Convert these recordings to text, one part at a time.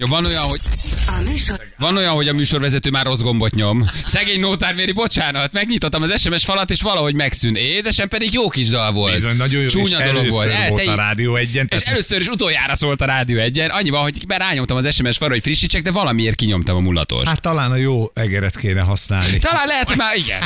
Jó, van olyan, hogy műsor van olyan, hogy a műsorvezető már rossz gombot nyom. Szegény nótárméri, bocsánat, megnyitottam az SMS falat, és valahogy megszűnt. Édesem pedig jó kis dal volt. Bizony, nagyon jó, Csúnya és dolog először volt. volt, te- a Rádió egyen. És először is utoljára szólt a rádió egyen. Annyi van, hogy már rányomtam az SMS falra, hogy frissítsek, de valamiért kinyomtam a mulatos. Hát talán a jó egeret kéne használni. Talán lehet, hogy már igen.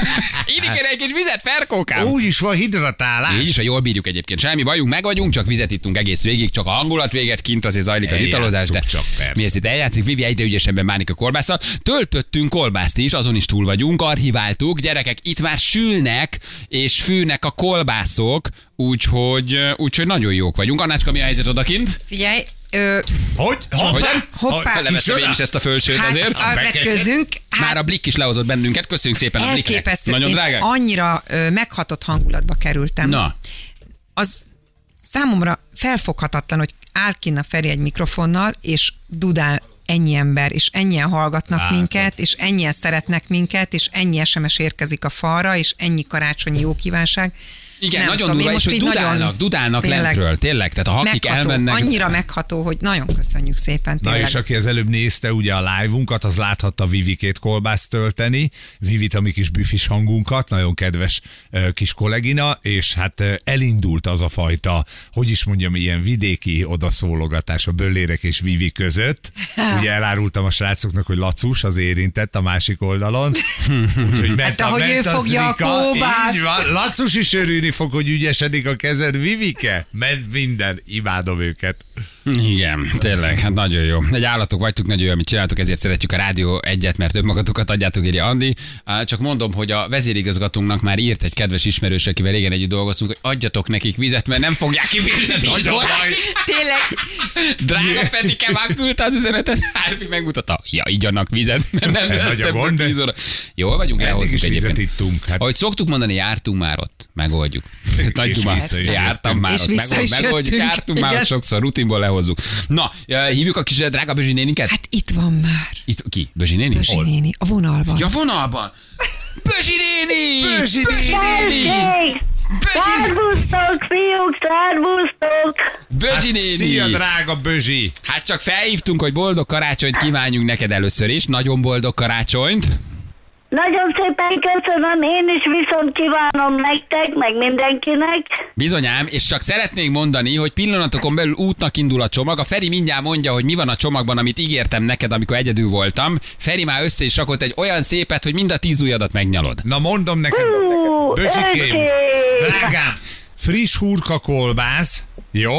Inni kéne egy kis vizet, ferkókám. Úgy is van hidratálás. Így is, ha jól bírjuk egyébként. Semmi bajunk, meg vagyunk, csak vizet ittunk egész végig, csak a hangulat véget, kint azért zajlik az italozás, de csak, persze. mi ezt itt eljátszik, Vivi egyre ügyesebben bánik a kolbásszal. Töltöttünk kolbászt is, azon is túl vagyunk, archiváltuk, gyerekek, itt már sülnek és fűnek a kolbászok, úgyhogy, úgyhogy nagyon jók vagyunk. Annácska, mi a helyzet odakint? Figyelj, ö, Hogy? Hoppá? Hoppá. Leveszem én is ezt a fölsőt hát, azért. a vetközünk. Már a Blik is lehozott bennünket, köszönjük szépen a Bliknek. Nagyon Én drágák? annyira ö, meghatott hangulatba kerültem. Na, Az számomra felfoghatatlan, hogy áll kinn a Feri egy mikrofonnal, és dudál ennyi ember, és ennyien hallgatnak Látod. minket, és ennyien szeretnek minket, és ennyi SMS érkezik a falra, és ennyi karácsonyi jó kívánság. Igen, Nem nagyon tudom, durva, és most hogy dudálnak, nagyon- dudálnak tényleg lentről, tényleg. Tehát a hakik megható, elmennek. Annyira megható, hogy nagyon köszönjük szépen. Na Tényleg. és aki az előbb nézte ugye a live-unkat, az láthatta Vivikét kolbászt tölteni, Vivit a mi kis büfis hangunkat, nagyon kedves kis kollégina, és hát elindult az a fajta, hogy is mondjam, ilyen vidéki odaszólogatás a böllérek és Vivi között. Ugye elárultam a srácoknak, hogy Lacus az érintett a másik oldalon. Úgyhogy ment Hát, a, ahogy ment ő a fogja a Zrika. kóbászt. Így van, Lacus is örülni fog, hogy ügyesedik a kezed, Vivike. Ment minden, imádom őket. Igen, tényleg, hát nagyon jó. Egy állatok vagytok, nagyon jó, amit csináltok, ezért szeretjük a rádió egyet, mert önmagatokat adjátok, írja Andi. Csak mondom, hogy a vezérigazgatónknak már írt egy kedves ismerős, akivel régen együtt dolgoztunk, hogy adjatok nekik vizet, mert nem fogják kibírni a baj. Tényleg, Drága Petike már küldte az üzenetet, Árpi megmutatta, ja, igyanak vizet, mert nem a lesz ebből gond, óra. Jól vagyunk, vizet egyébként. ittunk. Hát Ahogy szoktuk mondani, jártunk már ott, megoldjuk. Nagy jártam már ott, megoldjuk, jártunk már ott Igen. Rutinból lehozzuk. Na, hívjuk a kis eh, drága Bözsi néninket? hát itt van már. Itt ki? Bözsi néni? Bözsi Hol? néni, a vonalban. Ja, vonalban! Bözsi néni! Bözsi néni! Tessék! Bözsi, Szervusztok, fiúk, szervusztok! Bözsi Hát, néni! szia, drága Bözsi! Hát csak felhívtunk, hogy boldog karácsonyt kívánjunk neked először is. Nagyon boldog karácsonyt. Nagyon szépen köszönöm, én is viszont kívánom nektek, meg mindenkinek. Bizonyám, és csak szeretnék mondani, hogy pillanatokon belül útnak indul a csomag. A Feri mindjárt mondja, hogy mi van a csomagban, amit ígértem neked, amikor egyedül voltam. Feri már össze is rakott egy olyan szépet, hogy mind a tíz ujjadat megnyalod. Na mondom neked, Hú, Bözsikém, drágám, friss hurka kolbász, jó?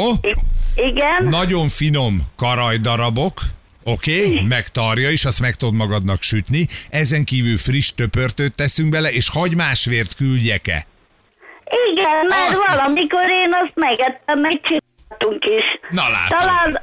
Igen, Nagyon finom karajdarabok, Oké, okay, meg tarja is, azt meg tudod magadnak sütni. Ezen kívül friss töpörtőt teszünk bele, és hagymásvért küldjek-e? igen, mert Azt- valamikor én azt megettem, megcsináltunk is. Na látod. Talán,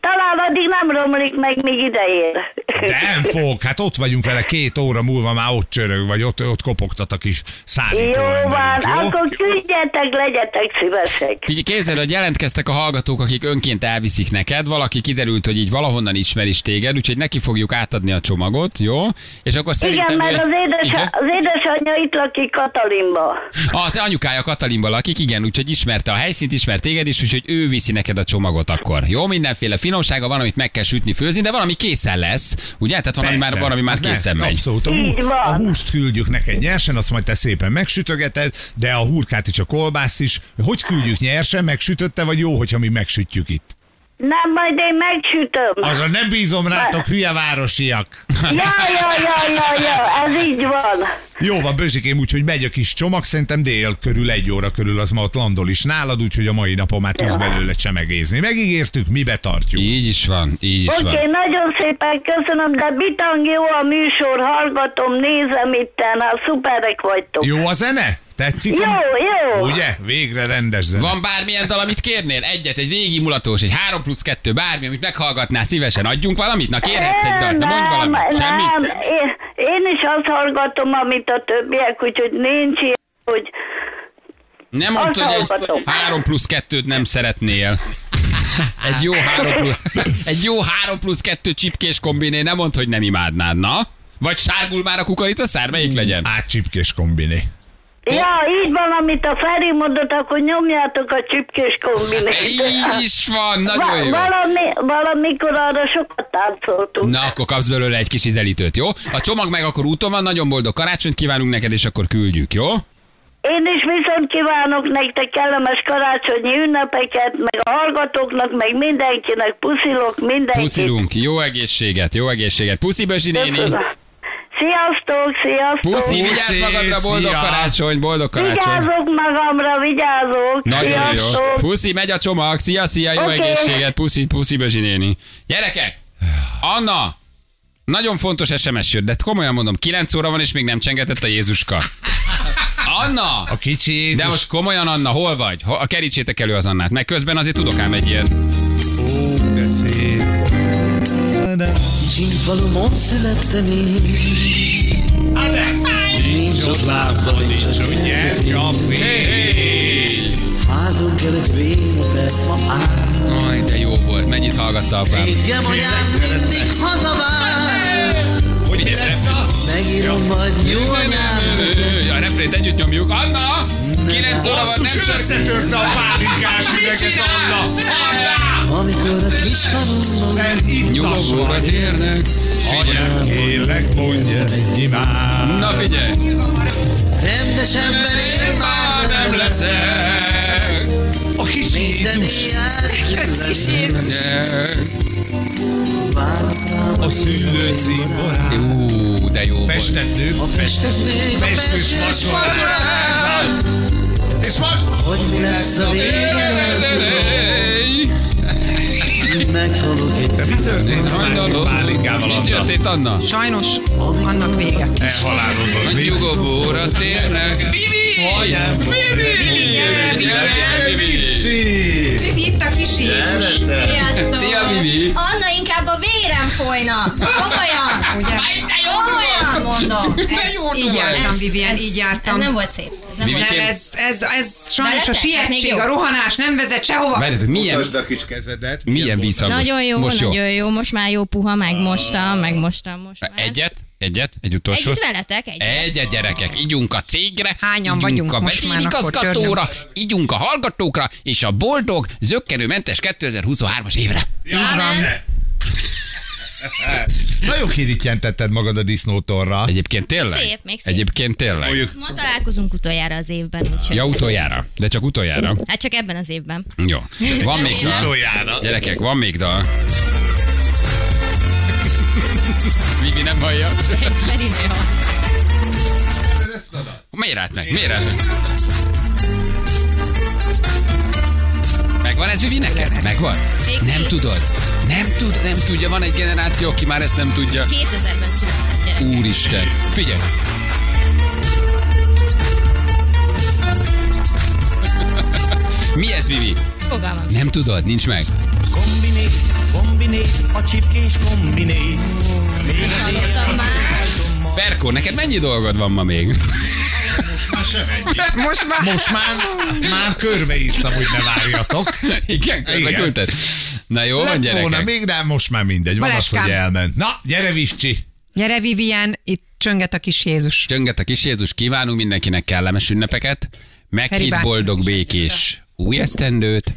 talán addig nem romlik meg, míg ideér. De nem fog, hát ott vagyunk vele két óra múlva már ott csörög, vagy ott, ott kopogtat a kis szállító Jó van, jó? akkor küldjetek, legyetek szívesek. Figyelj, képzeld, hogy jelentkeztek a hallgatók, akik önként elviszik neked. Valaki kiderült, hogy így valahonnan ismer is téged, úgyhogy neki fogjuk átadni a csomagot, jó? És akkor szerintem... Igen, mert az, édes, Igen? az édesanyja itt lakik Katalinba. Az anyukája Katalinban lakik, igen, úgyhogy ismerte a helyszínt, ismert téged is, úgyhogy ő viszi neked a csomagot akkor. Jó, mindenféle finomsága van, amit meg kell sütni, főzni, de valami készen lesz, ugye? Tehát valami már, valami már Hát ne, készen megy. Abszolút. A, hú, a húst küldjük neked nyersen, azt majd te szépen megsütögeted, de a hurkát is, a kolbászt is. Hogy küldjük nyersen, megsütötte, vagy jó, hogyha mi megsütjük itt? Nem, majd én megsütöm. Azra nem bízom rátok, hülye városiak. Ja, ja, ja, ja, ja, ez így van. Jó van, Bözsikém, úgyhogy megy a kis csomag, szerintem dél körül, egy óra körül az ma ott landol is nálad, úgyhogy a mai napon már tudsz belőle csemegézni. Megígértük, mi betartjuk. Így is van, így is Oké, van. okay, nagyon szépen köszönöm, de bitang jó a műsor, hallgatom, nézem itten, hát szuperek vagytok. Jó a zene? Tetszik? Jó, jó. Ugye? Végre rendes zene. Van bármilyen dal, amit kérnél? Egyet, egy régi mulatós, egy 3 plusz 2, bármi, amit meghallgatnál szívesen. Adjunk valamit? Na kérhetsz egy dalt, na mondj valamit. Semmi? nem, én, én is azt hallgatom, amit a többiek, úgyhogy nincs ilyen, hogy Nem mondd, Azt hogy egy hallgatom. 3 plusz 2-t nem szeretnél. Egy jó 3 plusz, egy jó 3 plusz 2 csipkés kombiné, nem mondd, hogy nem imádnád, na? Vagy sárgul már a kukorica szár, melyik legyen? Átcsipkés kombiné. Ja, így van, amit a Feri mondott, akkor nyomjátok a csipkés kombinét. Így is van, nagyon Va- jó. valami, valamikor arra sokat táncoltunk. Na, akkor kapsz belőle egy kis ízelítőt, jó? A csomag meg akkor úton van, nagyon boldog karácsonyt kívánunk neked, és akkor küldjük, jó? Én is viszont kívánok nektek kellemes karácsonyi ünnepeket, meg a hallgatóknak, meg mindenkinek, puszilok mindenkit. Puszilunk, jó egészséget, jó egészséget. Puszi Bözsi néni. Köszönöm. Sziasztok, sziasztok! Puszi, vigyázz magadra, boldog szia. karácsony, boldog karácsony. Vigyázok magamra, vigyázok! Nagyon jó. Puszi, megy a csomag. Szia, szia, jó Oké. egészséget. Puszi, puszi, Bözsi néni. Gyerekek! Anna! Nagyon fontos SMS jött, de komolyan mondom, 9 óra van, és még nem csengetett a Jézuska. Anna! A kicsi Jézus. De most komolyan, Anna, hol vagy? Hol- Kerítsétek elő az Annát, meg közben azért tudok ám egy ilyen. De szép. Csimpalomon születtem én, nincs ott lábban, nincs ott Házon kellett vénbe ma áll. Aj, de jó volt, mennyit hallgatta apám. Engem anyám mindig hazavár, Hogy mi lesz a... megírom majd jó anyám. A refrént együtt nyomjuk. Anna! 9 óra van, nem Basszus, csak... összetörte a pálinkás üveget? Anna! Amikor a kis itt Nyugovóra térnek. Figyelj! Kérlek, mondja egy imád. Na figyelj! rendes ember én Már nem leszek. A kis Minden éjjel a szülő cimborát. Ú, de jó volt. Festett nők, A festős vacsorát. És most... hogy mi lesz a vége, De mi történt a másik pálinkával, Mi történt, Anna? Sajnos annak vége. Elhalálozott. A Mi? nyugovóra térnek. Vivi! Anyám, Vivi! Gyere, gyere, Vivi! Csi! Itt a kis! Szia, Vivi! Anna inkább a vérem folyna. Komolyan. Komolyan mondom. Így jártam, Vivian, ez, így Ez jártam. nem volt szép. Ez nem Vivi, volt ez, ez, ez sajnos a sietség, jó. a rohanás nem vezet sehova. Várjátok, milyen, Mutasd a kis kezedet. milyen vízhangos? Nagyon jó, Most jó. nagyon jó. Most már jó puha, meg mostam, meg mostam, most már. Egyet? Egyet? Egy utolsó? Együtt veletek? Egyet. Egyet, gyerekek, ígyunk a cégre, Hányan vagyunk a most már, akkor vezérigazgatóra, ígyunk a hallgatókra, és a boldog, zöggenőmentes 2023-as évre. Amen. Nagyon kirítjentetted magad a disznótorra. Egyébként tényleg? Szép, még szép. Egyébként tényleg. Mondjuk Ma találkozunk utoljára az évben, úgyhogy. Ja, utoljára. De csak utoljára. Hát csak ebben az évben. Jó. Van még dal. utoljára. Gyerekek, van még dal. Vivi nem hallja. Miért meg? Miért meg? Megvan ez Vivi neked? Megvan? Még Nem két. tudod? Nem tud, nem tudja. Van egy generáció, aki már ezt nem tudja. 2000-ben született. Úristen. Figyelj. Mi ez, Vivi? Fogalmam. Nem tudod? Nincs meg? Kombiné, kombiné, a csipkés kombiné. Ferkó, neked mennyi dolgod van ma még? Most már Most már, már körbeírtam, hogy ne várjatok. Igen, Igen. küldted. Na jó, van Lett volna, gyerekek. még nem, most már mindegy. Van az, Balázskám. hogy elment. Na, gyere Viscsi! Gyere Vivian, itt csönget a kis Jézus. Csönget a kis Jézus, kívánunk mindenkinek kellemes ünnepeket, meghitt boldog békés új esztendőt,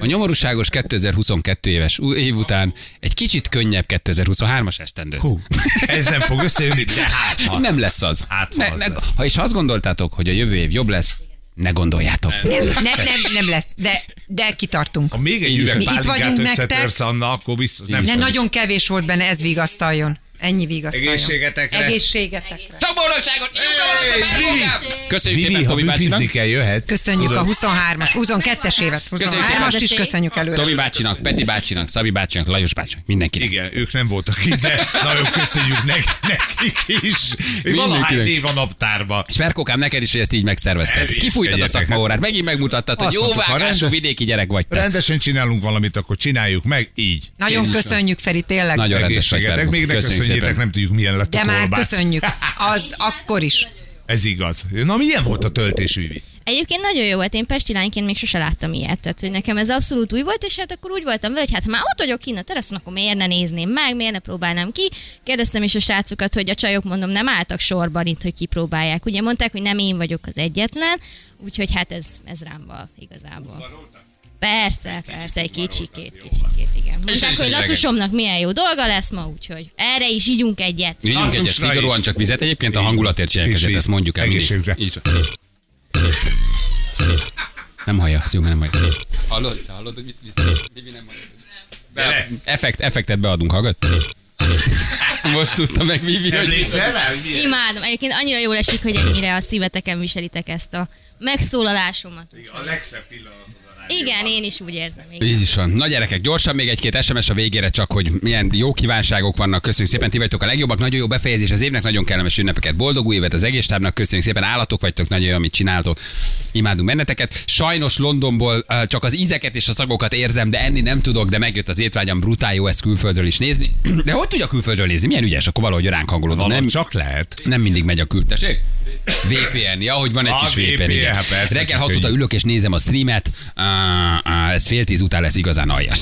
a nyomorúságos 2022 éves új év után egy kicsit könnyebb 2023-as esztendőt. Hú, ez nem fog összejönni, de hát ha. Nem lesz az. Hát, ha ne, az ne, lesz. ha és azt gondoltátok, hogy a jövő év jobb lesz, ne gondoljátok. Nem, nem, nem, nem lesz, de, de kitartunk. Ha még egy üveg pálinkát vagyunk összetörsz, nektek. Anna, akkor biztos nem Ne, nagyon kevés volt benne, ez vigasztaljon. Ennyi vigasztaljon. Egészségetekre. Egészségetekre. Sok boldogságot! Köszönjük Vivi, szépen ha Tomi bácsinak. kell, jöhet. Köszönjük a 23-as, 22-es évet. Köszönjük szépen. 23-ast is köszönjük előre. Tomi bácsinak, Peti bácsinak, Szabi bácsinak, Lajos bácsinak, mindenkinek. Igen, ők nem voltak itt, de nagyon köszönjük ne- nekik is. Valahány név a naptárba. És Ferkókám, neked is, hogy ezt így megszervezted. Kifújtad a szakmaórát, megint megmutattad, hogy jó vágású vidéki gyerek vagy te. Rendesen csinálunk valamit, akkor csináljuk meg, így. Nagyon köszönjük, Feri, tényleg. Nagyon rendes vagy, Egészségetek, Ferkó. még ne Köszönjük szépen. nem tudjuk milyen lett a De már kolbász. köszönjük. Az akkor is. Ez igaz. Na milyen volt a töltés, Vivi? Egyébként nagyon jó volt, én pesti lányként még sose láttam ilyet, tehát hogy nekem ez abszolút új volt, és hát akkor úgy voltam vele, hogy hát ha már ott vagyok kint a teraszon, akkor miért ne nézném meg, miért ne próbálnám ki. Kérdeztem is a srácokat, hogy a csajok mondom nem álltak sorban itt, hogy kipróbálják. Ugye mondták, hogy nem én vagyok az egyetlen, úgyhogy hát ez, ez rám van igazából. Persze, persze, egy kicsikét, kicsikét, igen. Mondták, hogy Lacusomnak milyen jó dolga lesz ma, úgyhogy erre is ígyunk egyet. Ígyunk egyet, szigorúan csak vizet. Egyébként a hangulatért víz. ezt mondjuk el mindig. Így Nem hallja, ezt jó, mert nem hallja. Hallod? Hallod, hogy mit, mit, mit, nem hallja? Be, effekt, effektet beadunk, hallgat? Most tudta meg Vivi, hogy Emlékszel rá? Imádom. Egyébként annyira jól esik, hogy ennyire a szíveteken viselitek ezt a megszólalásomat. A legszebb pillanatod a Igen, én is úgy érzem. Igen. Így is van. Na gyerekek, gyorsan még egy-két SMS a végére, csak hogy milyen jó kívánságok vannak. Köszönjük szépen, ti vagytok a legjobbak, nagyon jó befejezés az évnek, nagyon kellemes ünnepeket, boldog új évet az egész tábnak, köszönjük szépen, állatok vagytok, nagyon jó, amit csináltok. Imádunk benneteket. Sajnos Londonból uh, csak az ízeket és a szagokat érzem, de enni nem tudok, de megjött az étvágyam, brutál jó ezt külföldről is nézni. De hogy tudja külföldről nézni? Milyen ügyes, akkor valahogy ránk hangolódom. Nem, csak lehet. nem mindig megy a küldteség. VPN, ja, hogy van egy A kis VPN, VPN, igen. persze, Reggel csak 6 óta könnyű. ülök és nézem a streamet, uh, ez fél tíz után lesz igazán aljas.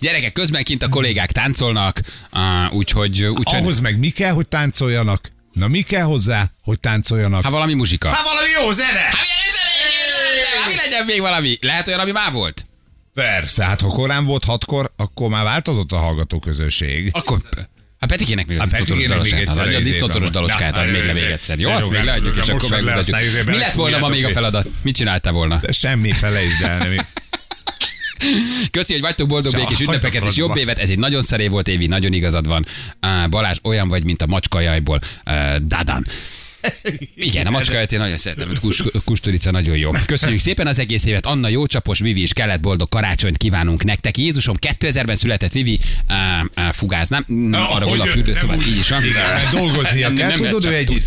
Gyerekek, közben kint a kollégák táncolnak, uh, úgyhogy, úgyhogy Ahhoz meg mi kell, hogy táncoljanak? Na mi kell hozzá, hogy táncoljanak? ha valami muzsika. Hát valami jó zene! Hát mi legyen még valami? Lehet olyan, ami már volt? Persze, hát ha korán volt hatkor, akkor már változott a hallgatóközönség. Akkor Hát Petikének még a A disztotoros egyszer A a disztotoros izét, daloskát na, ad még le még egyszer. Jó, azt még leadjuk, és akkor megmutatjuk. Mi lett volna ma még a feladat? Mit csináltál volna? Semmi, felejtsd el. Köszi, hogy vagytok boldog Szóval, békés ünnepeket és jobb évet. Ez egy nagyon szeré volt, Évi, nagyon igazad van. Balázs, olyan vagy, mint a macska jajból. Á, Dadan. Igen, a macskaját én nagyon szeretem, a kus, kusturica nagyon jó. Köszönjük szépen az egész évet. Anna Jócsapos, Vivi és kellett boldog karácsonyt kívánunk nektek. Jézusom, 2000-ben született Vivi, á, á, fugáz, nem? Nem, Ah, arra hogy a fürdőszobát, nem így is van. Dolgoznia kell, lehet tudod, ő egy.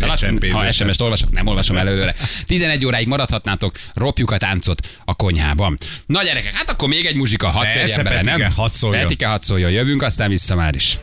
Ha SMS-t olvasok, nem olvasom előre. 11 óráig maradhatnátok, ropjuk a táncot a konyhában. Na gyerekek, hát akkor még egy muzsika, férjen bele, Petike, nem? hadd szóljon. Petike, hadd szóljon. Jövünk, aztán vissza már is.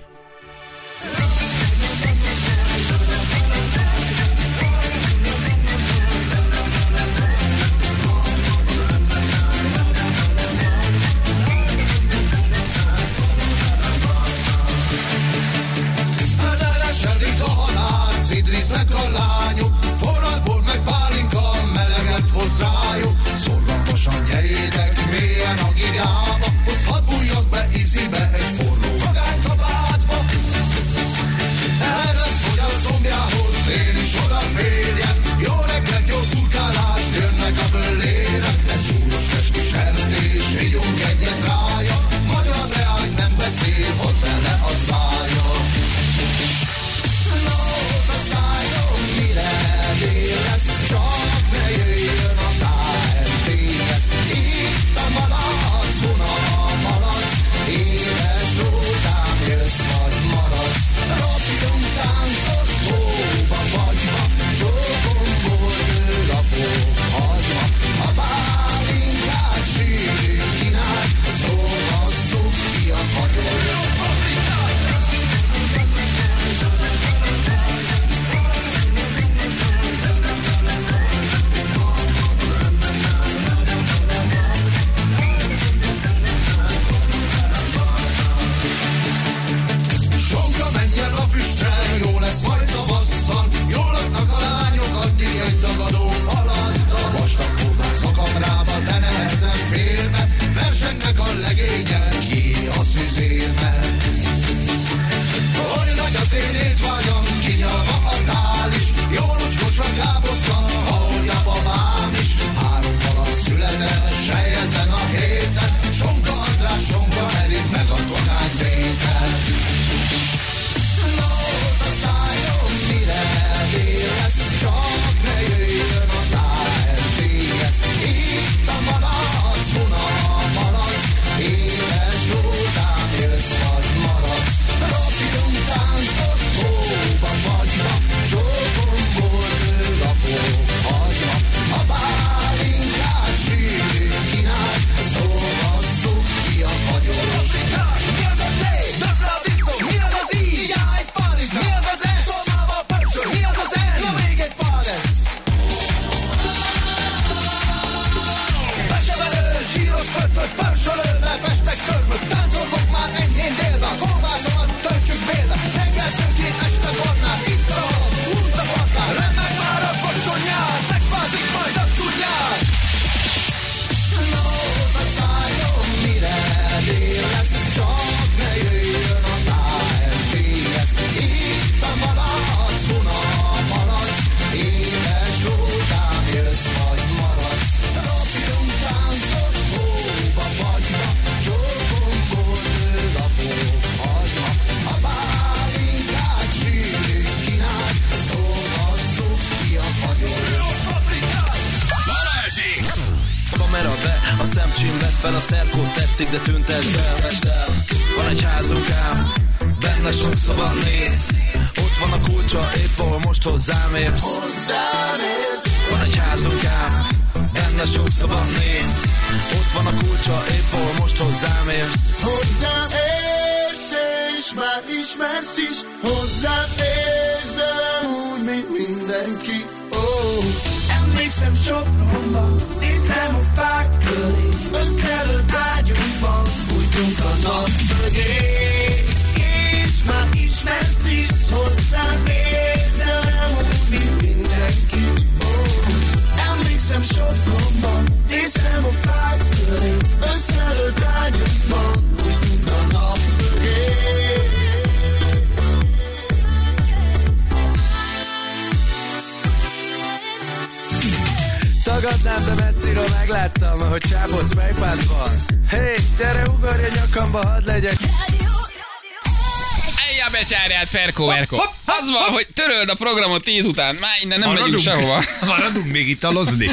Ejja becsárját, Ferko, Verko. Az van, hogy töröld a programot 10 után. Már innen nem megyünk sehova. Maradunk még italozni?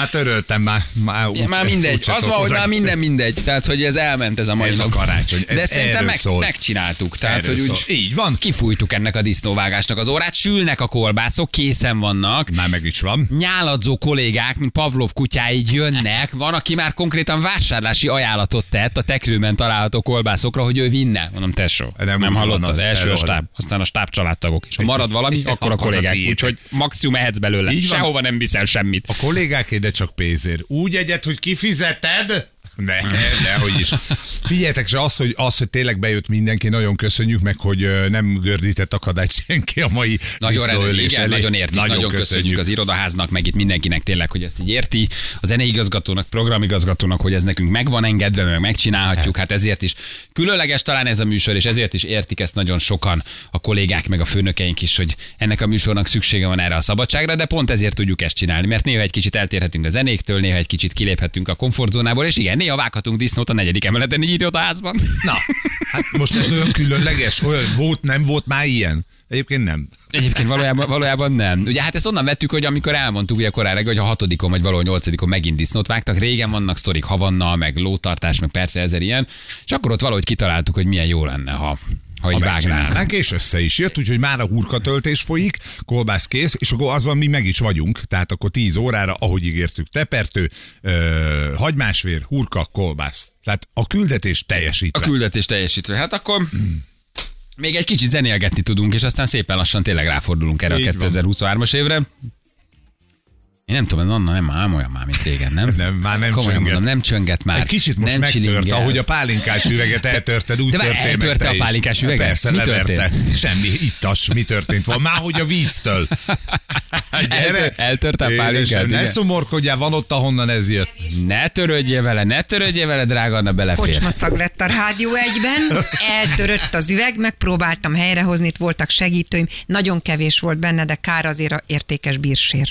Már töröltem, már, már, úgy, Már mindegy. úgyse Az van, hogy már minden mindegy. Tehát, hogy ez elment ez a mai Ez a nap. karácsony. Ez De szerintem meg, szól. megcsináltuk. Tehát, Erről hogy úgy szól. Így van. kifújtuk ennek a disznóvágásnak az órát, sülnek a kolbászok, készen vannak. Már meg is van. Nyáladzó kollégák, mint Pavlov kutyái jönnek. Van, aki már konkrétan vásárlási ajánlatot tett a tekrőben található kolbászokra, hogy ő vinne. Mondom, tesó, Nem nem, úgy hallottad. az, első a stáb, aztán a stáb családtagok. És ha marad valami, akkor a kollégák. Úgyhogy maximum ehetsz belőle. Sehova nem viszel semmit. A kollégáké, csak pénzért. Úgy egyet, hogy kifizeted? Ne, ne, hogy is. Figyeljetek, se az, hogy, az, hogy tényleg bejött mindenki, nagyon köszönjük meg, hogy nem gördített akadályt senki a mai Nagyon, rendben, igen, elé. nagyon értik, nagyon, nagyon köszönjük. az irodaháznak, meg itt mindenkinek tényleg, hogy ezt így érti, a zeneigazgatónak, programigazgatónak, hogy ez nekünk meg van engedve, meg megcsinálhatjuk, hát ezért is különleges talán ez a műsor, és ezért is értik ezt nagyon sokan a kollégák, meg a főnökeink is, hogy ennek a műsornak szüksége van erre a szabadságra, de pont ezért tudjuk ezt csinálni, mert néha egy kicsit eltérhetünk a zenéktől, néha egy kicsit kiléphetünk a komfortzónából, és igen, néha vághatunk disznót a negyedik emeleten egy irodaházban. Na, hát most ez olyan különleges, olyan volt, nem volt már ilyen? Egyébként nem. Egyébként valójában, valójában nem. Ugye hát ezt onnan vettük, hogy amikor elmondtuk ugye korábban, reggel, hogy a hatodikon vagy valahol nyolcadikon megint disznót vágtak, régen vannak sztorik havannal, meg lótartás, meg persze ezer ilyen, és akkor ott valahogy kitaláltuk, hogy milyen jó lenne, ha, ha így vágnánk. és össze is jött, úgyhogy már a hurkatöltés folyik, kolbász kész, és akkor azon mi meg is vagyunk, tehát akkor 10 órára, ahogy ígértük, tepertő, ö, hagymásvér, hurka, kolbász. Tehát a küldetés A teljesítve. küldetés teljesítve. Hát akkor még egy kicsit zenélgetni tudunk, és aztán szépen lassan tényleg ráfordulunk erre Így a van. 2023-as évre. Én nem tudom, Anna nem ám olyan már, mint régen, nem? Nem, már nem Komolyan csönget. mondom, nem csönget már. Egy kicsit most nem megtört, csilingel. ahogy a pálinkás üveget eltörted, úgy De történt eltörte te a is. pálinkás üveget? Persze, Mi leverte. történt? Semmi, ittas, mi történt van. Már hogy a víztől. Eltör- eltörte a pálinkát, Ne szomorkodjál, van ott, ahonnan ez jött. Ne törődjél vele, ne törődjél vele, drága Anna, belefér. Kocsmaszag lett a rádió egyben, eltörött az üveg, megpróbáltam helyrehozni, itt voltak segítőim, nagyon kevés volt benne, de kár azért a értékes bírsér.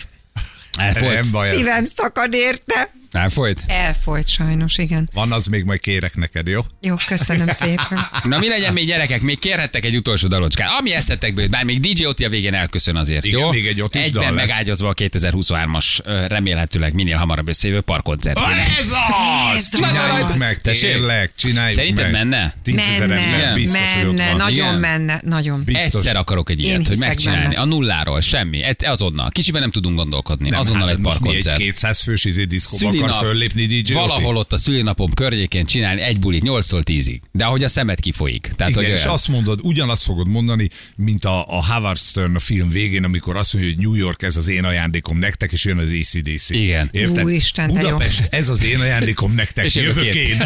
Elfolyt. Nem baj. Szívem szakad érte. Elfolyt. Elfolyt sajnos, igen. Van, az még majd kérek neked, jó? Jó, köszönöm szépen. Na mi legyen még gyerekek, még kérhettek egy utolsó dalocskát. Ami eszetekbe jut, bár még DJ Oti a végén elköszön azért, Igen, jó? még egy Otis Egyben dal lesz. megágyazva a 2023-as ö, remélhetőleg minél hamarabb összejövő parkkoncertjének. Ez az! Ez Csináljuk az. meg, kérlek, csináljuk Szerinted meg. menne? Menne, ember biztos, hogy ott menne, nagyon Igen? menne, nagyon. Biztos. Egyszer akarok egy Én ilyet, hogy hiszek megcsinálni. benne. A nulláról, semmi. Et- Azonnal. Kicsiben nem tudunk gondolkodni. Nem, Azonnal hát egy most mi parkkoncert. egy 200 fős izé diszkóba akar föllépni DJ valahol ott a szülinapom környékén csinálni egy bulit 8-tól 10-ig. De ahogy a szemet kifolyik. Tehát, Igen, hogy és olyan. azt mondod, ugyanazt fogod mondani, mint a, a Howard Stern a film végén, amikor azt mondja, hogy New York ez az én ajándékom nektek, és jön az ACDC. Igen. Érted? Úristen. Budapest, ez az én ajándékom nektek, És jövök én. én.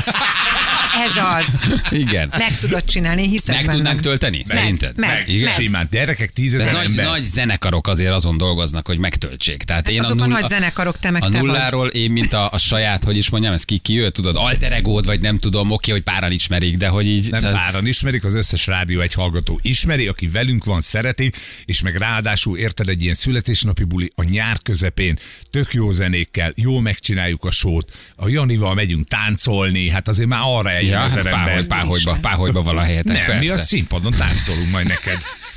Ez az. Igen. Meg tudod csinálni, én hiszek Meg tudnánk tölteni? Szerinted? meg, Meg, Igen? simán. Gyerekek, tízezer nagy, ember. nagy zenekarok azért azon dolgoznak, hogy megtöltsék. Tehát én azok a null- nagy zenekarok, te meg a nulláról én, mint a, a saját, hogy is mondjam, ez ki, ki ő, tudod, alter egód, vagy nem tudom, oké, hogy páran ismerik, de hogy így... Nem szóval- páran ismerik, az összes rádió egy hallgató ismeri, aki velünk van, szereti, és meg ráadásul érted egy ilyen születésnapi buli a nyár közepén, tök jó zenékkel, jól megcsináljuk a sót, a Janival megyünk táncolni, hát azért már arra eljön Ja, az hát páholy, páholyba, páholyba valahelyetek, Nem, persze. mi a színpadon táncolunk majd neked.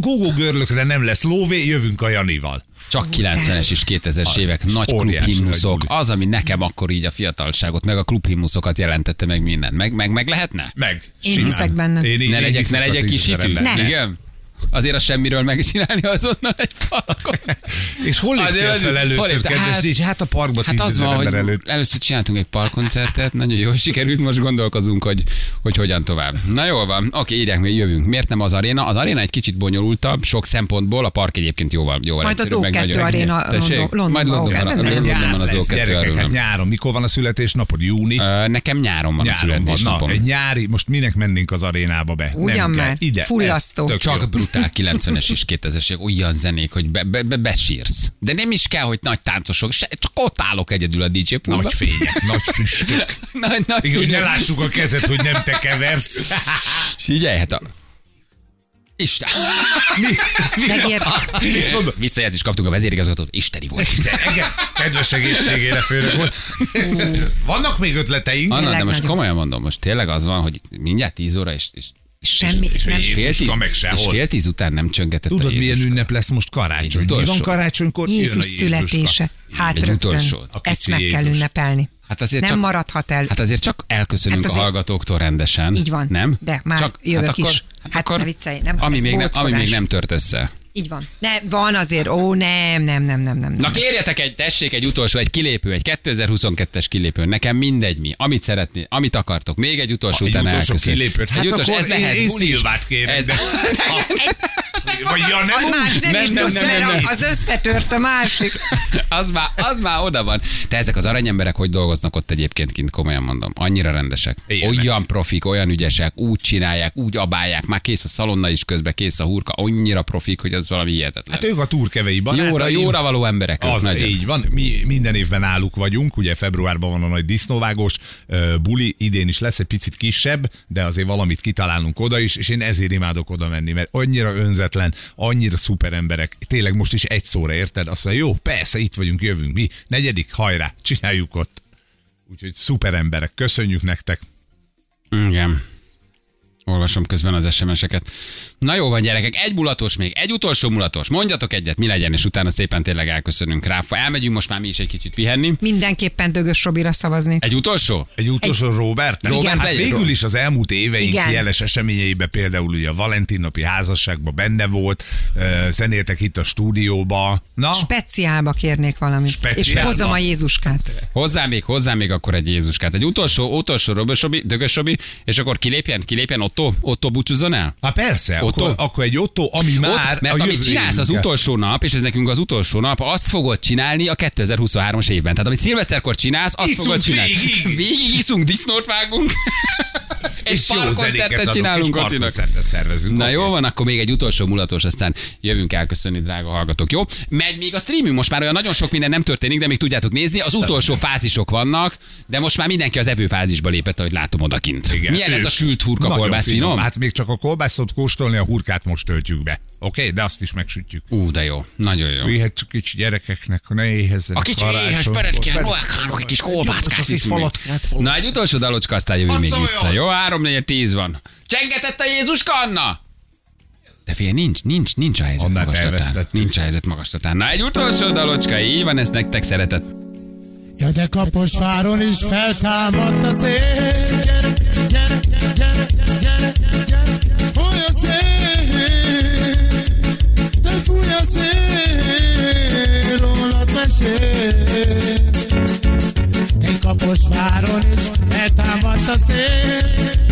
Gógó görlökre nem lesz lóvé, jövünk a Janival. Csak 90-es és 2000-es évek nagy klubhimnuszok. Az, ami nekem akkor így a fiatalságot, meg a klubhimnuszokat jelentette meg mindent. Meg, meg, meg lehetne? Meg. Én simán. hiszek benne. Én, én, Ne legyek, ne legyek kis hitű. tízezeremben. Ne. Igen? Azért a semmiről megcsinálni azonnal egy parkon. És hol léptél az- fel hol először, kedves? Hát- hát a parkba Hát az van, hogy ember előtt. először csináltunk egy parkkoncertet, nagyon jól sikerült, most gondolkozunk, hogy, hogy hogyan tovább. Na jól van, oké, írják még jövünk. Miért nem az aréna? Az aréna egy kicsit bonyolultabb, sok szempontból, a park egyébként jóval, jóval Majd az egyszerűbb, meg O2 nagyon- aréna Tessék? London- Majd Londonban, Londonban, O2, nem? Londonban az Nyász lesz, O2 gyerekek, arról. hát nyáron. Mikor van a születésnapod? Júni? Ö, Nekem nyáron van a van. Na, születésnapom. egy nyári, most minek mennénk az arénába be? Ugyan már, Ide, fullasztó. Csak brutál 90-es és 2000-es évek, olyan zenék, hogy be, be, be, besírsz. De nem is kell, hogy nagy táncosok, se, csak ott állok egyedül a DJ poolba. Nagy fények, nagy füstök. nagy, nagy Igen, hogy ne lássuk a kezed, hogy nem te keversz. Figyelj, hát a... Isten. Megér, Visszajelzést kaptunk a vezérigazgatót, isteni volt. De engem kedves egészségére főnök volt. Vannak még ötleteink? Anna, de most komolyan mondom, most tényleg az van, hogy mindjárt 10 óra, és, és, Semmi, és, nem. és, fél Jézuska tíz, meg és sehol. fél tíz után nem csöngetett Tudod, a milyen Jézuska. ünnep lesz most karácsony? Mi van karácsonykor? A Jézus Jézuska. születése. Hát Egy rögtön. utolsó. A Ezt meg kell Jézus. ünnepelni. Hát azért Nem csak, maradhat el. Hát azért csak elköszönünk Hát a azért- hallgatóktól rendesen. Így van. Nem? De már csak, jövök hát akkor, is. Hát, Hát akkor, ne viccelj, nem, ami, még ne, ami még nem tört össze. Így van. Ne, van azért, ó, nem, nem, nem, nem, nem. Na kérjetek egy, tessék egy utolsó, egy kilépő, egy 2022-es kilépő. Nekem mindegy mi. Amit szeretné, amit akartok. Még egy utolsó utolsó elköszön. kilépőt. Hát egy utolsó, akkor ez lehet, én, én. Szilvát kérek, Ez- de... Vagy ja, nem Az úgy? nem, Nem, nem, nem, nem. Az összetört a másik. az, már, az már oda van. De ezek az aranyemberek hogy dolgoznak ott egyébként kint, komolyan mondom. Annyira rendesek. Ilyenek. Olyan profik, olyan ügyesek, úgy csinálják, úgy abálják, már kész a szalonna is közben, kész a hurka, annyira profik, hogy az valami hihetetlen. Hát ők a turkevei barátaim. jóra, jóra való emberek. Az nagyon. így van, mi minden évben náluk vagyunk, ugye februárban van a nagy disznóvágós buli, idén is lesz egy picit kisebb, de azért valamit kitalálunk oda is, és én ezért imádok oda menni, mert annyira önzetlen, annyira szuper emberek, tényleg most is egy szóra érted, azt mondja, jó, persze, itt vagyunk, jövünk mi, negyedik, hajrá, csináljuk ott. Úgyhogy szuper emberek, köszönjük nektek. Igen. Olvasom közben az SMS-eket. Na jó van, gyerekek, egy mulatos még, egy utolsó mulatos. Mondjatok egyet, mi legyen, és utána szépen tényleg elköszönünk rá. Elmegyünk most már mi is egy kicsit pihenni. Mindenképpen Dögös Robira szavazni. Egy utolsó? Egy utolsó egy... Robert? Robert hát legyen. végül is az elmúlt éveink Igen. jeles eseményeiben például ugye a Valentin napi házasságban benne volt, ö, zenéltek itt a stúdióba. Na, Speciálba kérnék valamit. És Speciálba? hozzam a Jézuskát. Hozzá még, hozzá még akkor egy Jézuskát. Egy utolsó, utolsó Robösobi, Dögösobi, és akkor kilépjen, kilépjen Otto, Otto búcsúzzon el? Hát persze, Otto? akkor, akkor egy Otto, ami már Ott, mert a amit csinálsz az utolsó nap, és ez nekünk az utolsó nap, azt fogod csinálni a 2023-as évben. Tehát amit szilveszterkor csinálsz, azt Iszunk fogod csinálni. végig! végig iszunk, disznót vágunk. és És jó parkoncertet zenéket adunk, csinálunk és Attinak. parkoncertet szervezünk. Na jó van, akkor még egy utolsó mulatos, aztán jövünk elköszönni, drága hallgatók. Jó? Megy még a streamünk, most már olyan nagyon sok minden nem történik, de még tudjátok nézni. Az utolsó fázisok vannak, de most már mindenki az evő fázisba lépett, ahogy látom odakint. Igen, Milyen lett a sült hurka kolbász finom? Hát még csak a kolbászot kóstolni, a hurkát most töltjük be. Oké, okay? de azt is megsütjük. Ú, de jó, nagyon jó. Ilyet csak kicsi gyerekeknek, ne éhezzenek A kicsi éhes rohakálok, egy kis kolbászkát egy viszünk. Na, egy utolsó dalocska, aztán jövünk még vissza. Jó, 3 4 10 van. Csengetett a Jézuska, Anna? De fél, nincs, nincs, nincs a helyzet Annát elvesztettük. Nincs a helyzet magastatán. Na, egy utolsó dalocska, így van, ezt nektek szeretett. Ja, de Kaposváron is feltámadt a szél. Gyere, gyere, gyere, gyere, gyere, fúj a szél. De fúj a szél, rólad mesél. De Kaposváron is feltámadt a szél.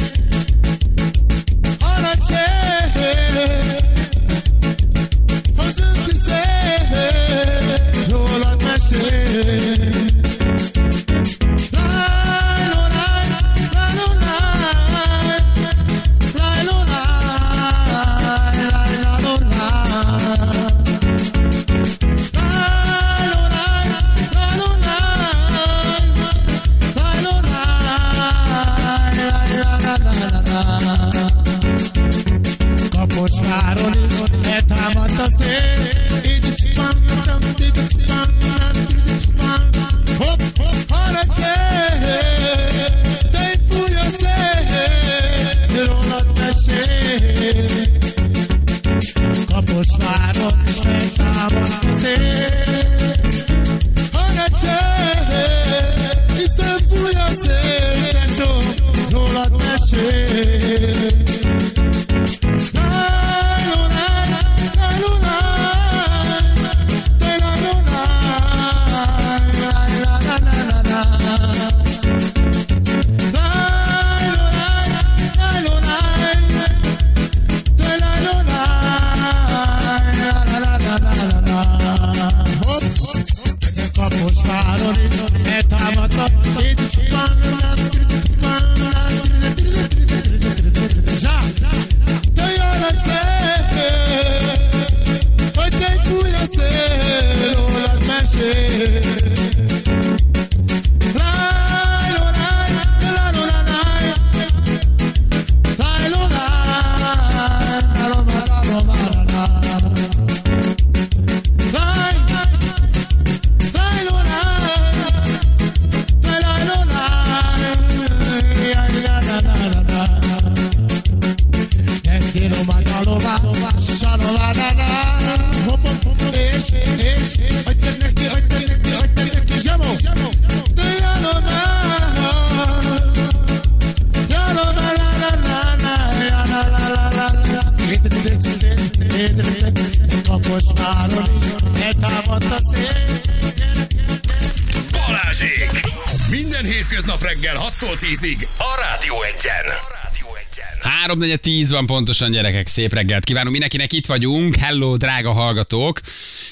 3 4 10 van pontosan, gyerekek. Szép reggelt kívánunk. Mindenkinek itt vagyunk. Hello, drága hallgatók.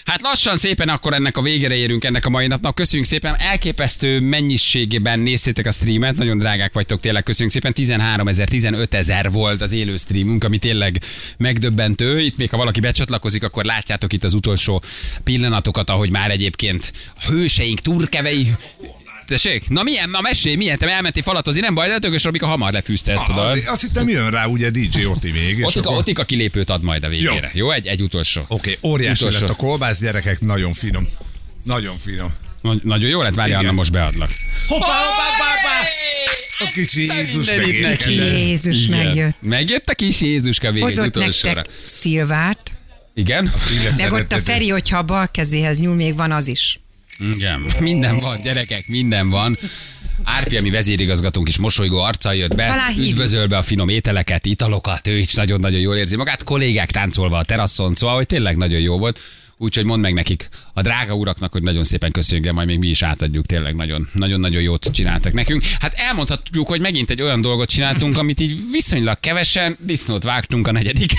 Hát lassan szépen akkor ennek a végére érünk ennek a mai napnak. Köszönjük szépen. Elképesztő mennyiségében néztétek a streamet. Nagyon drágák vagytok tényleg. Köszönjük szépen. 13 ezer, 15 ezer volt az élő streamünk, ami tényleg megdöbbentő. Itt még ha valaki becsatlakozik, akkor látjátok itt az utolsó pillanatokat, ahogy már egyébként a hőseink, turkevei Tessék? Na milyen, a mesé, milyen? Te elmentél falatozni, nem baj, de a tökös Robika hamar lefűzte ezt a Ah, dalt. Azt hittem jön rá ugye DJ Oti még. és Otika, akkor- Otika kilépőt ad majd a végére. Jó, egy, egy utolsó. Oké, óriási Utolsó. lett a kolbász, gyerekek, nagyon finom. Nagyon finom. Nagy- Nagyon jó lett, várjál. Anna, most beadlak. Hoppá, hoppá, hoppá, A kicsi Jézus neki. megérkezett. Jézus Igen. megjött. Megjött a kis Jézuska végig Hozott utolsóra. nektek szilvát, Igen? de ott a Feri, hogyha a bal kezéhez nyúl, még van az is. Igen. Minden van, gyerekek, minden van. Árpi, ami vezérigazgatónk is mosolygó arccal jött be, Talán üdvözöl be a finom ételeket, italokat, ő is nagyon-nagyon jól érzi magát, kollégák táncolva a teraszon, szóval, hogy tényleg nagyon jó volt. Úgyhogy mondd meg nekik, a drága uraknak, hogy nagyon szépen köszönjük, de majd még mi is átadjuk, tényleg nagyon- nagyon-nagyon jót csináltak nekünk. Hát elmondhatjuk, hogy megint egy olyan dolgot csináltunk, amit így viszonylag kevesen, disznót vágtunk a negyedik.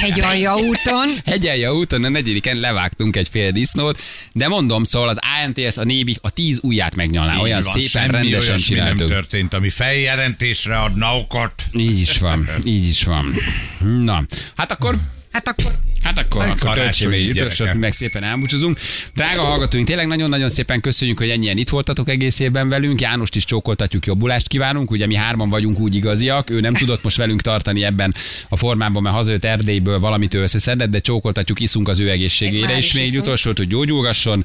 Hegyalja úton. Hegyelje úton a negyediken levágtunk egy fél disznót, de mondom, szóval az ANTS, a Nébi a tíz ujját megnyalná, Így olyan van, szépen rendesen olyasmi nem csináltuk. történt, ami feljelentésre adna okot. Így is van, így is van. Na, hát akkor Hát akkor Karácsonyi gyerekek. ütősöt, meg szépen elbúcsúzunk. Drága hallgatóink, tényleg nagyon-nagyon szépen köszönjük, hogy ennyien itt voltatok egész évben velünk. Jánost is csókoltatjuk, jobbulást kívánunk. Ugye mi hárman vagyunk úgy igaziak. Ő nem tudott most velünk tartani ebben a formában, mert hazajött Erdélyből valamit ő összeszedett, de csókoltatjuk, iszunk az ő egészségére, és még utolsót, hogy gyógyulgasson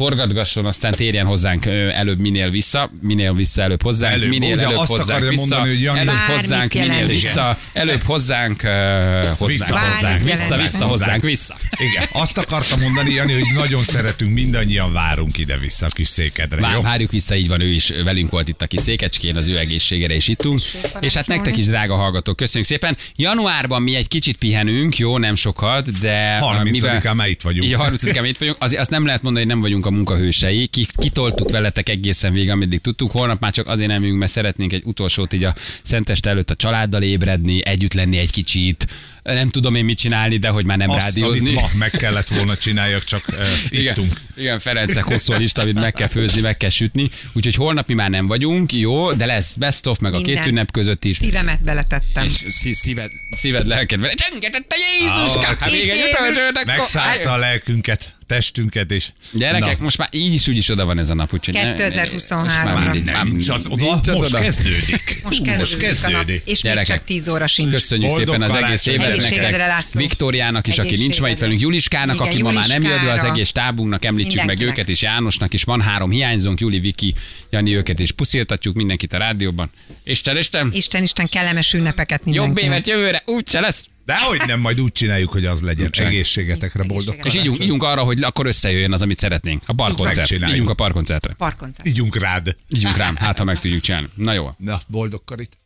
forgatgasson, aztán térjen hozzánk előbb minél vissza, minél vissza előbb hozzánk, Előbb, minél ugye előbb azt hozzánk vissza, mondani, hogy Jani- előbb hozzánk, minél jelent. vissza, előbb hozzánk, hozzánk, Vissza. hozzánk, vissza, vissza, hozzánk, vissza. Igen, azt akartam mondani, Jani, hogy nagyon szeretünk, mindannyian várunk ide-vissza a kis székedre, Vár, jó? várjuk vissza, így van, ő is velünk volt itt a kis székecskén, az ő egészségére is ittunk. És hát nektek is, drága hallgatók, köszönjük szépen. Januárban mi egy kicsit pihenünk, jó, nem sokat, de 30-án már itt vagyunk. Így 30-án itt vagyunk. Azért azt nem lehet mondani, hogy nem vagyunk a munkahősei. Ki, kitoltuk veletek egészen végig, ameddig tudtuk. Holnap már csak azért nem jövünk, mert szeretnénk egy utolsót így a Szenteste előtt a családdal ébredni, együtt lenni egy kicsit. Nem tudom én mit csinálni, de hogy már nem Azt, rádiózni. amit ma meg kellett volna csináljak, csak uh, Igen, ittunk. igen, Ferencek hosszú a lista, amit meg kell főzni, meg kell sütni. Úgyhogy holnap mi már nem vagyunk, jó, de lesz best of, meg a két Minden. ünnep között is. szívemet beletettem. És szí- szíved, szíved lelked vele. Csengetett a Jézus! Ah, Hát még egy. Megszállta a lelkünket, testünket, és... Gyerekek, Na. most már így is úgy is oda van ez a nap, úgyhogy... ne- ne- 2023-ra. most már már nincs az oda, nincs az most oda. kezdődik. Most kezdődik, most a nap, kezdődik. és még Gyerekek, csak 10 óra sincs. Köszönjük Boldog szépen az egész évet nektek. Viktóriának is, aki nincs ma itt velünk, Juliskának, Igen, aki ma már nem jött be, az egész tábunknak említsük meg őket, és Jánosnak is van három hiányzónk, Juli, Viki, Jani őket is pusziltatjuk mindenkit a rádióban. Isten, Isten, Isten, Isten, kellemes ünnepeket jobb mindenkinek. évet jövőre, úgyse lesz. Dehogy nem, majd úgy csináljuk, hogy az legyen. Csak. Egészségetekre boldog. És ígyunk, ígyunk arra, hogy akkor összejöjjön az, amit szeretnénk. A parkoncert. Ígyunk a parkoncertre. Parkoncert. Ígyunk rád. Ígyunk rám, hát ha meg tudjuk csinálni. Na jó. Na, boldog karit.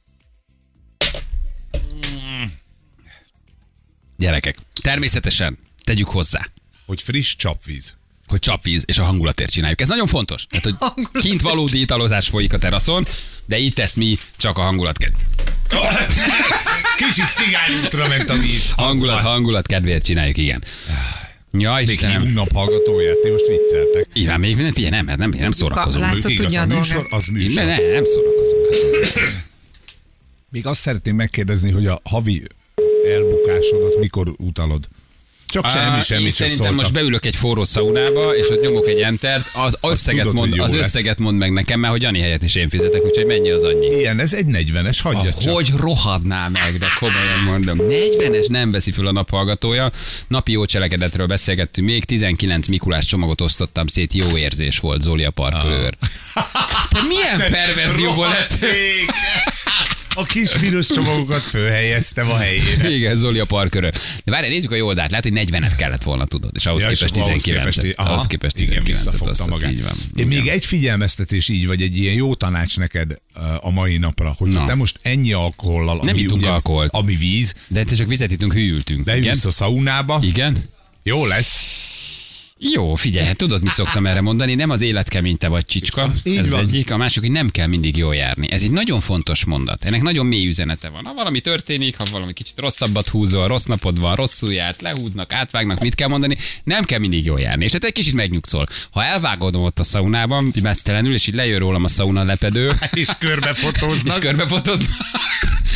Gyerekek, természetesen tegyük hozzá. Hogy friss csapvíz hogy csapvíz és a hangulatért csináljuk. Ez nagyon fontos. Tehát, hogy hangulat. kint valódi italozás folyik a teraszon, de itt ezt mi csak a hangulat kell. Kicsit cigányútra ment a víz. Hangulat, hangulat kedvéért csináljuk, igen. Ja, Még Istenem. hívunk naphallgatóját, ti most vicceltek. Igen, még nem, figyelj, nem, nem, nem szórakozunk. László Mondjuk igaz, tudja a műsor, az Nem, műsor. nem, nem szórakozunk. Még azt szeretném megkérdezni, hogy a havi elbukásodat mikor utalod? Csak semmi, Á, semmi, csak szerintem szóltam. most beülök egy forró szaunába, és ott nyomok egy entert, az összeget, tudod, mond, az összeget mond meg nekem, mert hogy annyi helyet is én fizetek, úgyhogy mennyi az annyi. Ilyen, ez egy 40-es, hagyja Ah, csak. hogy rohadná meg, de komolyan mondom. 40-es nem veszi föl a naphallgatója. Napi jó cselekedetről beszélgettünk még. 19 Mikulás csomagot osztottam szét, jó érzés volt Zoli a parkolőr. Te milyen perverzióból lett? A kis piros csomagokat fölhelyeztem a helyére. Igen, Zoli a parkörő. De várj, nézzük a jó oldalt. Lehet, hogy 40-et kellett volna tudod, és ahhoz Ja, képest akkor ahhoz 19 képest- Ahhoz képest igen, 19 visszafogta magát. Így van. Én még egy figyelmeztetés így, vagy egy ilyen jó tanács neked uh, a mai napra, hogy Na. te most ennyi alkohollal, Nem ami, ittunk ugye, alkoholt. ami víz, De te csak vizet ittunk, hűltünk. Igen? beülsz a szaunába, Igen? jó lesz. Jó, figyelj, hát tudod, mit szoktam erre mondani? Nem az élet kemény, te vagy csicska. Így ez az van. egyik. A másik, hogy nem kell mindig jól járni. Ez egy nagyon fontos mondat. Ennek nagyon mély üzenete van. Ha valami történik, ha valami kicsit rosszabbat húzol, rossz napod van, rosszul jársz, lehúznak, átvágnak, mit kell mondani? Nem kell mindig jól járni. És hát egy kicsit megnyugszol. Ha elvágod ott a szaunában, mesztelenül, és így lejön rólam a szauna lepedő, És körbe és fotóznak.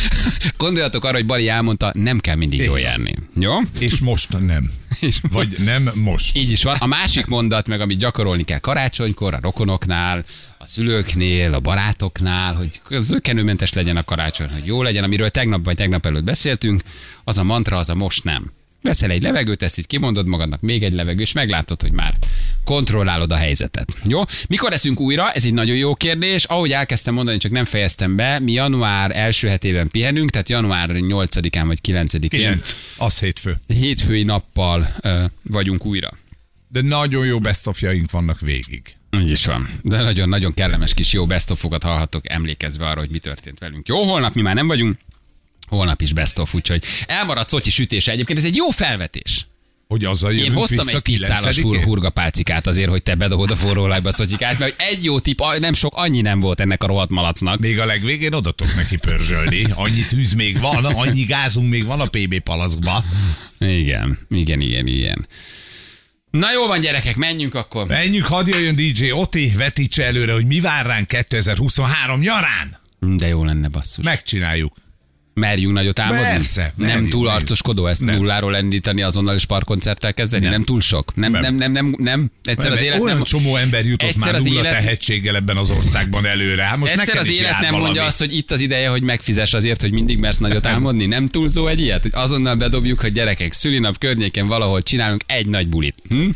Gondoljatok arra, hogy Bali elmondta, nem kell mindig jól járni. Jó? És most nem. Vagy nem most. Így is van. A másik mondat meg, amit gyakorolni kell karácsonykor, a rokonoknál, a szülőknél, a barátoknál, hogy zökkenőmentes legyen a karácsony, hogy jó legyen, amiről tegnap vagy tegnap előtt beszéltünk, az a mantra, az a most nem. Veszel egy levegőt, ezt így kimondod magadnak, még egy levegő, és meglátod, hogy már kontrollálod a helyzetet. Jó? Mikor leszünk újra? Ez egy nagyon jó kérdés. Ahogy elkezdtem mondani, csak nem fejeztem be, mi január első hetében pihenünk, tehát január 8-án vagy 9-én. 9. Az hétfő. Hétfői nappal ö, vagyunk újra. De nagyon jó best vannak végig. Így is van. De nagyon-nagyon kellemes kis jó best of-okat hallhattok emlékezve arra, hogy mi történt velünk. Jó, holnap mi már nem vagyunk, holnap is best of, úgyhogy elmaradt Szotyi sütése. Egyébként ez egy jó felvetés. Hogy azzal Én jövünk hoztam egy 10 szálas 9-én? hur, hurgapálcikát azért, hogy te bedobod a forró olajba a szotyikát, mert egy jó tip, nem sok, annyi nem volt ennek a rohadt malacnak. Még a legvégén odatok neki pörzsölni. Annyi tűz még van, annyi gázunk még van a PB palaszkba. Igen, igen, igen, igen. Na jó van gyerekek, menjünk akkor. Menjünk, hadd jöjjön DJ Oti, vetítse előre, hogy mi vár ránk 2023 nyarán. De jó lenne basszus. Megcsináljuk. Merjünk nagyot álmodni? Persze, Nem merjünk, túl arcoskodó ezt Nem. nulláról elindítani azonnal és parkkoncerttel kezdeni? Nem. Nem. nem túl sok? Nem, nem, Nem. nem, nem, nem. Egyszer az Mert élet nem... csomó ember jutott egyszer már az nulla élet- tehetséggel ebben az országban előre. Hát most Egyszer az is élet nem valami. mondja azt, hogy itt az ideje, hogy megfizess azért, hogy mindig mersz nagyot álmodni. Nem túlzó egy ilyet? Hogy azonnal bedobjuk, hogy gyerekek, szülinap környéken valahol csinálunk egy nagy bulit. Hm?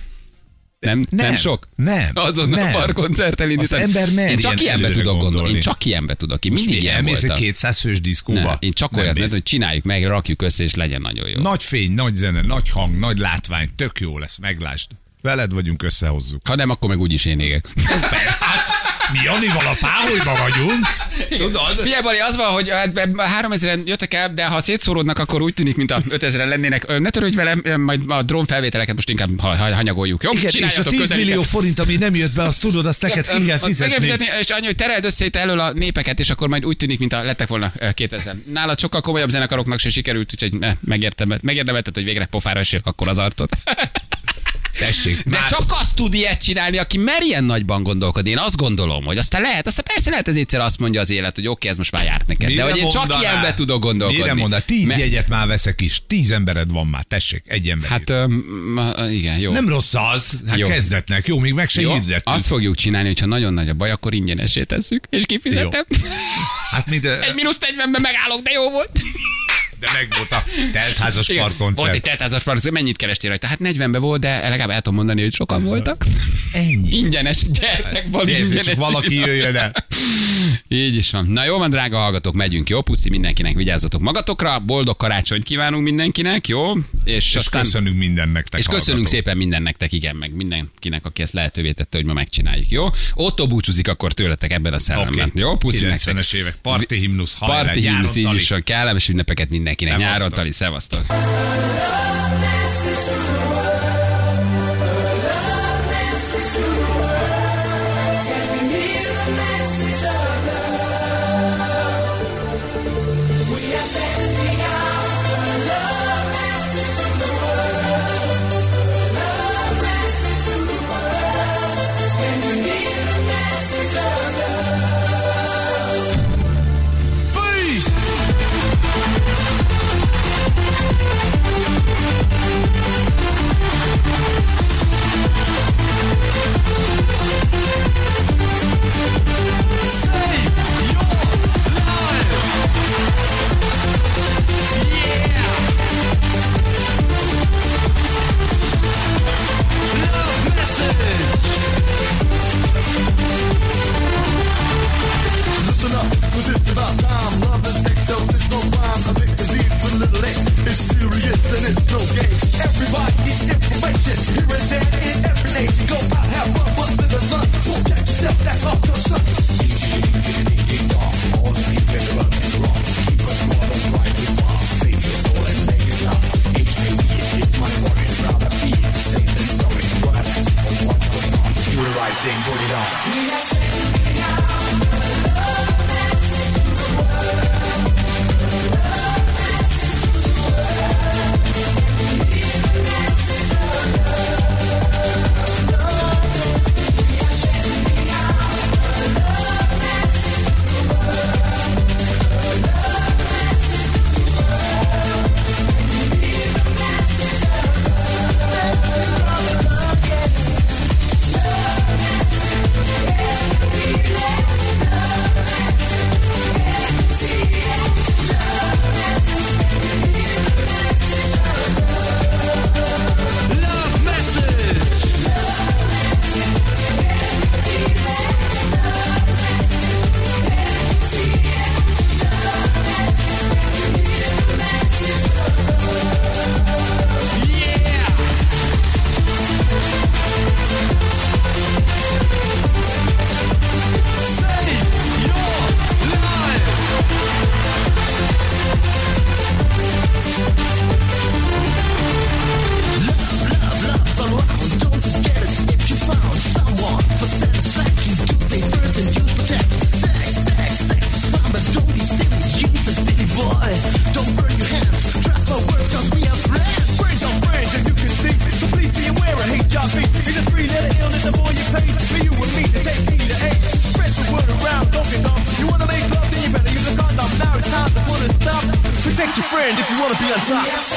Nem, nem, nem Nem, sok? nem, Azonnal nem. parkkoncert elindítani. Az ember merjen Én csak ilyenbe tudok gondolni. Én gondolni. csak ilyenbe tudok. Én mindig mi, ilyen elmész egy voltam. 200 fős diszkóba? Ne, én csak Nem olyat, mert, hogy csináljuk meg, rakjuk össze, és legyen nagyon jó. Nagy fény, nagy zene, nagy hang, nagy látvány, tök jó lesz, meglásd. Veled vagyunk, összehozzuk. Ha nem, akkor meg úgyis én égek. Hát, mi Janival a páholyba vagyunk. Tudod? Figyelj, Bali, az van, hogy hát, 3000-en jöttek el, de ha szétszóródnak, akkor úgy tűnik, mint a 5000-en lennének. Ne törődj velem, majd a drón felvételeket most inkább ha, ha, hanyagoljuk. Jó, Igen, és a Csináljatok 10 közeliket. millió forint, ami nem jött be, azt tudod, azt neked ki kell fizetni. fizetni, és annyi, hogy tereld össze itt elől a népeket, és akkor majd úgy tűnik, mint a lettek volna ö, 2000. Nálad sokkal komolyabb zenekaroknak se sikerült, úgyhogy megérdemelted, hogy végre pofára esél akkor az arcot. Tessék, De már- csak azt tud ilyet csinálni, aki mer ilyen nagyban gondolkodni. Én azt gondolom, hogy aztán lehet, aztán persze lehet ez egyszer azt mondja az élet, hogy oké, ez most már járt neked. Mire de hogy én csak ilyenbe tudok gondolkodni. Mire mondanál? Tíz Me- jegyet már veszek is. Tíz embered van már. Tessék, egy ember. Hát ö, ma- igen, jó. nem rossz az. Hát Jó. kezdetnek. Jó, még meg se jó, hirdettük. azt fogjuk csinálni, hogyha nagyon nagy a baj, akkor ingyenesé tesszük, és kifizetem. Hát mi, de, Egy mínusz 40-ben megállok, de jó volt. De meg volt a teltházas Igen, Volt egy teltházas parkoncert, mennyit kerestél rajta? Hát 40-ben volt, de legalább el tudom mondani, hogy sokan voltak. Ennyi. Ingyenes, gyertek, Nézd, ingyenes. valaki jöjjön el. Így is van. Na jó van, drága hallgatók, megyünk, jó? Puszi mindenkinek, vigyázzatok magatokra, boldog karácsonyt kívánunk mindenkinek, jó? És, És köszönünk minden nektek. és köszönünk hallgatók. szépen minden nektek, igen, meg mindenkinek, aki ezt lehetővé tette, hogy ma megcsináljuk, jó? Otto búcsúzik akkor tőletek ebben a szellemben, Oké. jó? Puszi nektek. 90-es évek. Parti himnusz, Parti himnusz, így is van. Kellemes ünnepeket mindenkinek. Nyáron tali, szevasztok. Listen top.